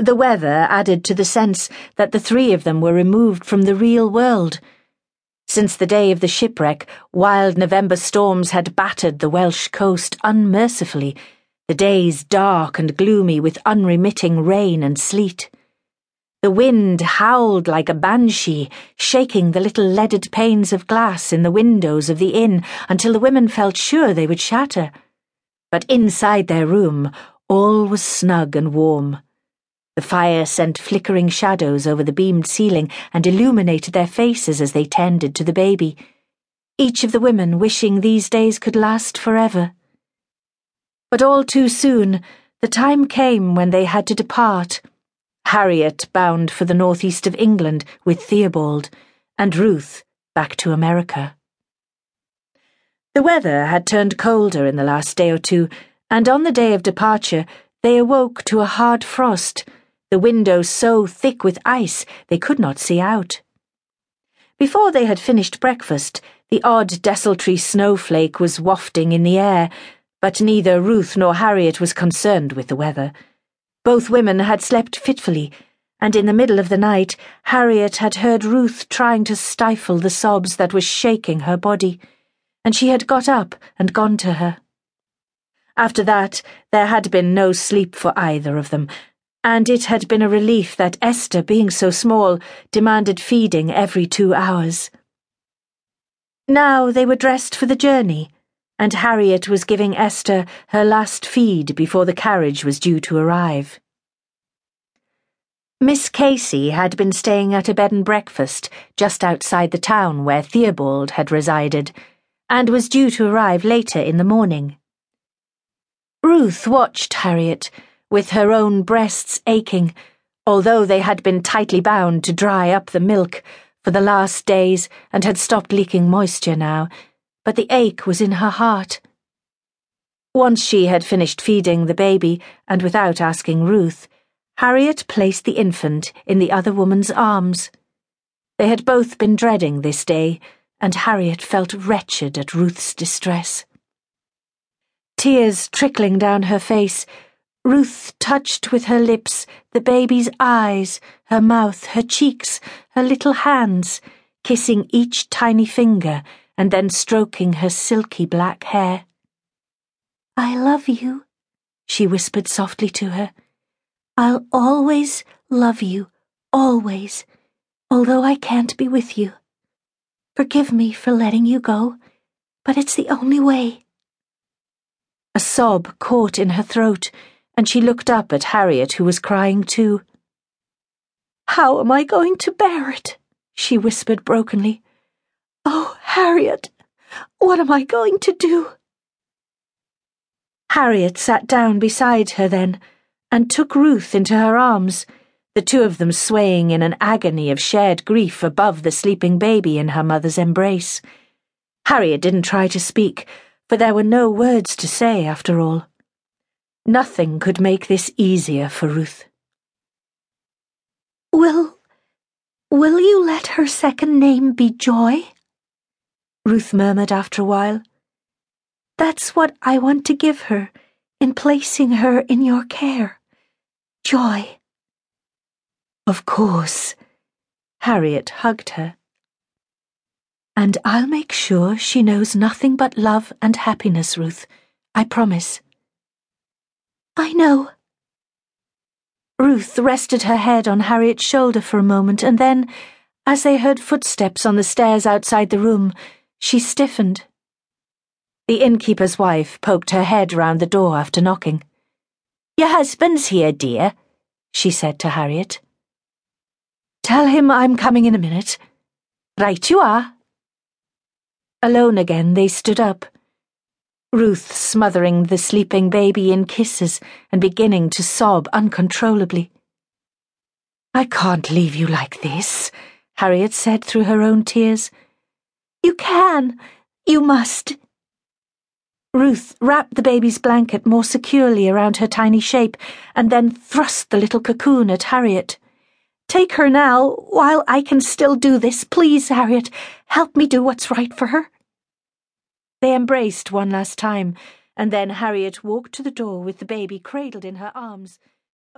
The weather added to the sense that the three of them were removed from the real world. Since the day of the shipwreck, wild November storms had battered the Welsh coast unmercifully, the days dark and gloomy with unremitting rain and sleet. The wind howled like a banshee, shaking the little leaded panes of glass in the windows of the inn until the women felt sure they would shatter. But inside their room, all was snug and warm. The fire sent flickering shadows over the beamed ceiling and illuminated their faces as they tended to the baby, each of the women wishing these days could last forever. But all too soon, the time came when they had to depart. Harriet bound for the northeast of England with Theobald, and Ruth back to America. The weather had turned colder in the last day or two, and on the day of departure, they awoke to a hard frost the windows so thick with ice they could not see out. Before they had finished breakfast, the odd desultory snowflake was wafting in the air, but neither Ruth nor Harriet was concerned with the weather. Both women had slept fitfully, and in the middle of the night, Harriet had heard Ruth trying to stifle the sobs that were shaking her body, and she had got up and gone to her. After that, there had been no sleep for either of them, and it had been a relief that Esther, being so small, demanded feeding every two hours. Now they were dressed for the journey, and Harriet was giving Esther her last feed before the carriage was due to arrive. Miss Casey had been staying at a bed and breakfast just outside the town where Theobald had resided, and was due to arrive later in the morning. Ruth watched Harriet with her own breasts aching, although they had been tightly bound to dry up the milk for the last days and had stopped leaking moisture now, but the ache was in her heart. Once she had finished feeding the baby, and without asking Ruth, Harriet placed the infant in the other woman's arms. They had both been dreading this day, and Harriet felt wretched at Ruth's distress. Tears trickling down her face, Ruth touched with her lips the baby's eyes, her mouth, her cheeks, her little hands, kissing each tiny finger and then stroking her silky black hair. I love you, she whispered softly to her. I'll always love you, always, although I can't be with you. Forgive me for letting you go, but it's the only way. A sob caught in her throat and she looked up at Harriet, who was crying too. How am I going to bear it? she whispered brokenly. Oh, Harriet, what am I going to do? Harriet sat down beside her then and took Ruth into her arms, the two of them swaying in an agony of shared grief above the sleeping baby in her mother's embrace. Harriet didn't try to speak, for there were no words to say after all. Nothing could make this easier for Ruth. Will. will you let her second name be Joy? Ruth murmured after a while. That's what I want to give her in placing her in your care. Joy. Of course. Harriet hugged her. And I'll make sure she knows nothing but love and happiness, Ruth. I promise. I know. Ruth rested her head on Harriet's shoulder for a moment, and then, as they heard footsteps on the stairs outside the room, she stiffened. The innkeeper's wife poked her head round the door after knocking. Your husband's here, dear, she said to Harriet. Tell him I'm coming in a minute. Right you are. Alone again, they stood up. Ruth smothering the sleeping baby in kisses and beginning to sob uncontrollably. I can't leave you like this, Harriet said through her own tears. You can. You must. Ruth wrapped the baby's blanket more securely around her tiny shape and then thrust the little cocoon at Harriet. Take her now, while I can still do this. Please, Harriet, help me do what's right for her. They embraced one last time, and then Harriet walked to the door with the baby cradled in her arms.